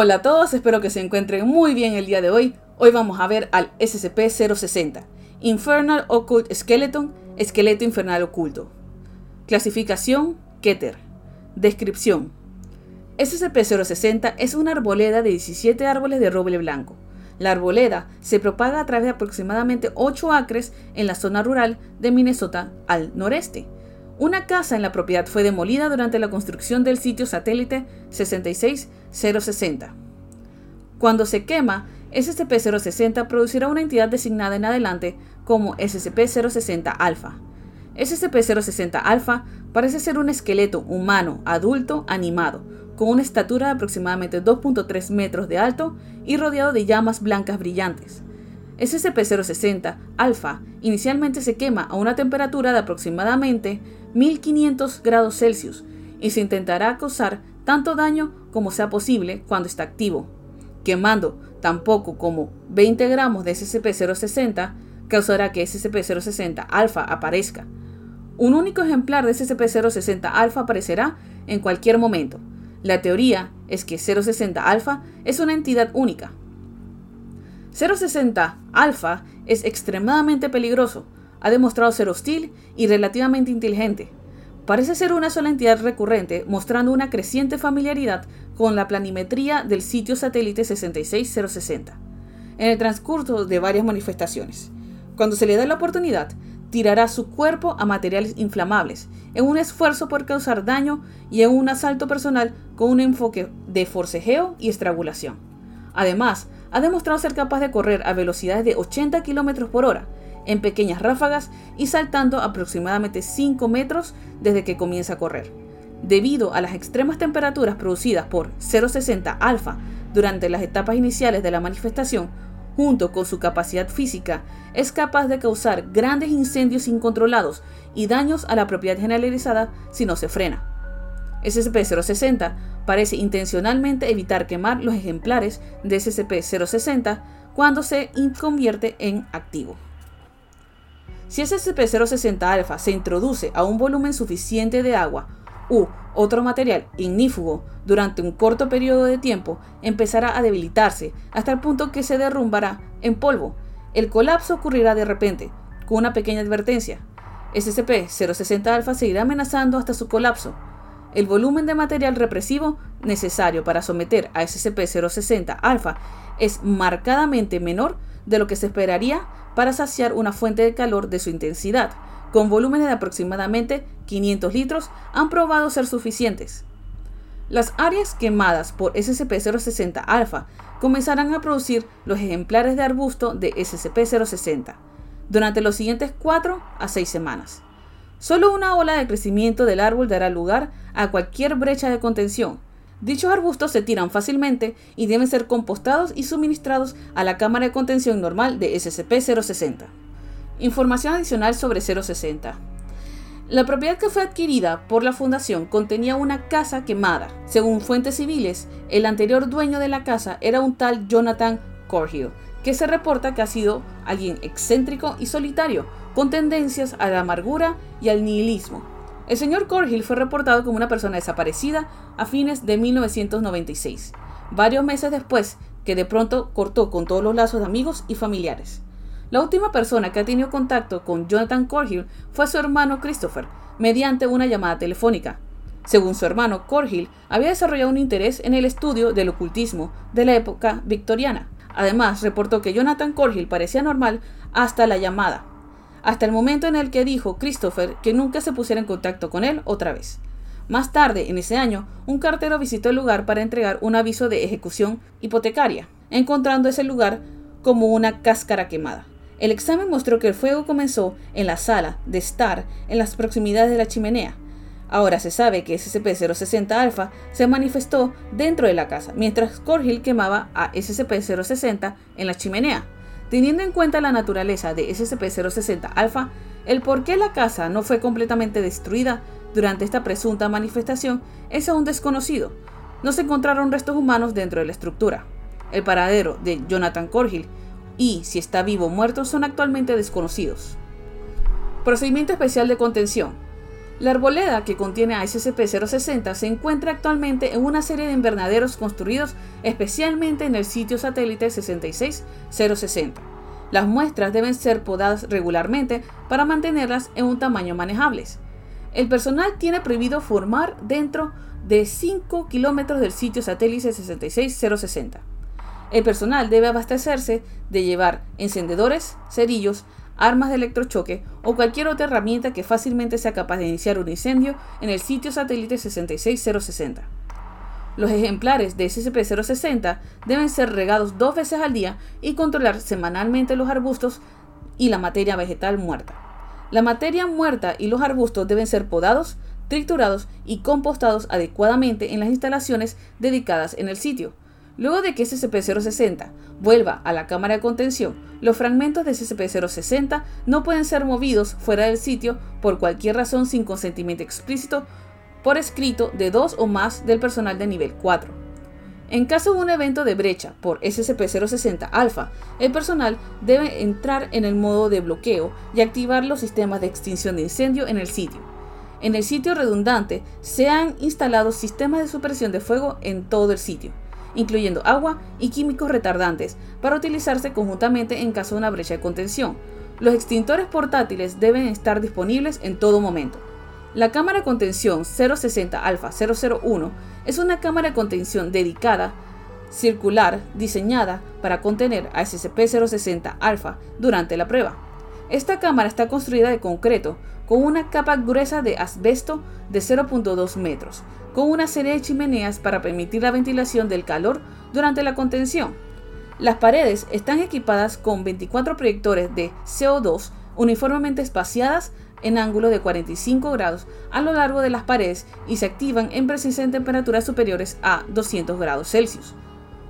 Hola a todos, espero que se encuentren muy bien el día de hoy. Hoy vamos a ver al SCP-060, Infernal Occult Skeleton, esqueleto infernal oculto. Clasificación, Keter. Descripción. SCP-060 es una arboleda de 17 árboles de roble blanco. La arboleda se propaga a través de aproximadamente 8 acres en la zona rural de Minnesota al noreste. Una casa en la propiedad fue demolida durante la construcción del sitio satélite 66060. Cuando se quema, SCP-060 producirá una entidad designada en adelante como SCP-060-Alpha. SCP-060-Alpha parece ser un esqueleto humano adulto animado, con una estatura de aproximadamente 2.3 metros de alto y rodeado de llamas blancas brillantes. SCP-060 alfa inicialmente se quema a una temperatura de aproximadamente 1500 grados Celsius y se intentará causar tanto daño como sea posible cuando está activo. Quemando tan poco como 20 gramos de SCP-060 causará que SCP-060 alfa aparezca. Un único ejemplar de SCP-060 alfa aparecerá en cualquier momento. La teoría es que 060 alfa es una entidad única. 060 alfa es extremadamente peligroso, ha demostrado ser hostil y relativamente inteligente. Parece ser una sola entidad recurrente, mostrando una creciente familiaridad con la planimetría del sitio satélite 66060, en el transcurso de varias manifestaciones. Cuando se le da la oportunidad, tirará su cuerpo a materiales inflamables, en un esfuerzo por causar daño y en un asalto personal con un enfoque de forcejeo y estrangulación. Además, ha demostrado ser capaz de correr a velocidades de 80 km por hora, en pequeñas ráfagas y saltando aproximadamente 5 metros desde que comienza a correr. Debido a las extremas temperaturas producidas por 060 alfa durante las etapas iniciales de la manifestación, junto con su capacidad física, es capaz de causar grandes incendios incontrolados y daños a la propiedad generalizada si no se frena. SCP-060 parece intencionalmente evitar quemar los ejemplares de SCP-060 cuando se convierte en activo. Si SCP-060 alfa se introduce a un volumen suficiente de agua u otro material ignífugo durante un corto periodo de tiempo, empezará a debilitarse hasta el punto que se derrumbará en polvo. El colapso ocurrirá de repente, con una pequeña advertencia. SCP-060 alfa seguirá amenazando hasta su colapso. El volumen de material represivo necesario para someter a SCP-060 alfa es marcadamente menor de lo que se esperaría para saciar una fuente de calor de su intensidad, con volúmenes de aproximadamente 500 litros, han probado ser suficientes. Las áreas quemadas por SCP-060 alfa comenzarán a producir los ejemplares de arbusto de SCP-060 durante los siguientes 4 a 6 semanas. Solo una ola de crecimiento del árbol dará lugar a cualquier brecha de contención, Dichos arbustos se tiran fácilmente y deben ser compostados y suministrados a la cámara de contención normal de SCP-060. Información adicional sobre 060. La propiedad que fue adquirida por la fundación contenía una casa quemada. Según fuentes civiles, el anterior dueño de la casa era un tal Jonathan Corhill, que se reporta que ha sido alguien excéntrico y solitario, con tendencias a la amargura y al nihilismo. El señor Corhill fue reportado como una persona desaparecida a fines de 1996, varios meses después que de pronto cortó con todos los lazos de amigos y familiares. La última persona que ha tenido contacto con Jonathan Corhill fue su hermano Christopher, mediante una llamada telefónica. Según su hermano, Corhill había desarrollado un interés en el estudio del ocultismo de la época victoriana. Además, reportó que Jonathan Corhill parecía normal hasta la llamada, hasta el momento en el que dijo Christopher que nunca se pusiera en contacto con él otra vez. Más tarde, en ese año, un cartero visitó el lugar para entregar un aviso de ejecución hipotecaria, encontrando ese lugar como una cáscara quemada. El examen mostró que el fuego comenzó en la sala de estar en las proximidades de la chimenea. Ahora se sabe que SCP-060 Alpha se manifestó dentro de la casa, mientras Corhill quemaba a SCP-060 en la chimenea. Teniendo en cuenta la naturaleza de SCP-060 Alpha, el por qué la casa no fue completamente destruida durante esta presunta manifestación es aún desconocido. No se encontraron restos humanos dentro de la estructura. El paradero de Jonathan Corhill y si está vivo o muerto son actualmente desconocidos. Procedimiento especial de contención. La arboleda que contiene a SCP-060 se encuentra actualmente en una serie de invernaderos construidos especialmente en el sitio satélite 66060. Las muestras deben ser podadas regularmente para mantenerlas en un tamaño manejable. El personal tiene prohibido formar dentro de 5 kilómetros del sitio satélite 66060. El personal debe abastecerse de llevar encendedores, cerillos, armas de electrochoque o cualquier otra herramienta que fácilmente sea capaz de iniciar un incendio en el sitio satélite 66060. Los ejemplares de SCP-060 deben ser regados dos veces al día y controlar semanalmente los arbustos y la materia vegetal muerta. La materia muerta y los arbustos deben ser podados, triturados y compostados adecuadamente en las instalaciones dedicadas en el sitio. Luego de que SCP-060 vuelva a la cámara de contención, los fragmentos de SCP-060 no pueden ser movidos fuera del sitio por cualquier razón sin consentimiento explícito por escrito de dos o más del personal de nivel 4. En caso de un evento de brecha por SCP-060 alfa, el personal debe entrar en el modo de bloqueo y activar los sistemas de extinción de incendio en el sitio. En el sitio redundante se han instalado sistemas de supresión de fuego en todo el sitio, incluyendo agua y químicos retardantes, para utilizarse conjuntamente en caso de una brecha de contención. Los extintores portátiles deben estar disponibles en todo momento. La cámara de contención 060 Alpha 001 es una cámara de contención dedicada, circular, diseñada para contener a SCP-060 Alpha durante la prueba. Esta cámara está construida de concreto con una capa gruesa de asbesto de 0.2 metros, con una serie de chimeneas para permitir la ventilación del calor durante la contención. Las paredes están equipadas con 24 proyectores de CO2 uniformemente espaciadas en ángulo de 45 grados a lo largo de las paredes y se activan en presencia de temperaturas superiores a 200 grados Celsius.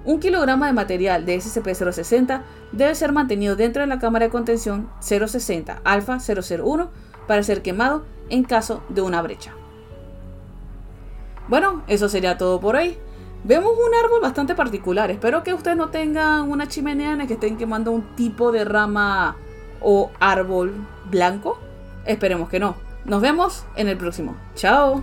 Un kilogramo de material de SCP-060 debe ser mantenido dentro de la cámara de contención 060 Alpha 001 para ser quemado en caso de una brecha. Bueno, eso sería todo por hoy. Vemos un árbol bastante particular. Espero que ustedes no tengan una chimenea en la que estén quemando un tipo de rama o árbol blanco. Esperemos que no. Nos vemos en el próximo. Chao.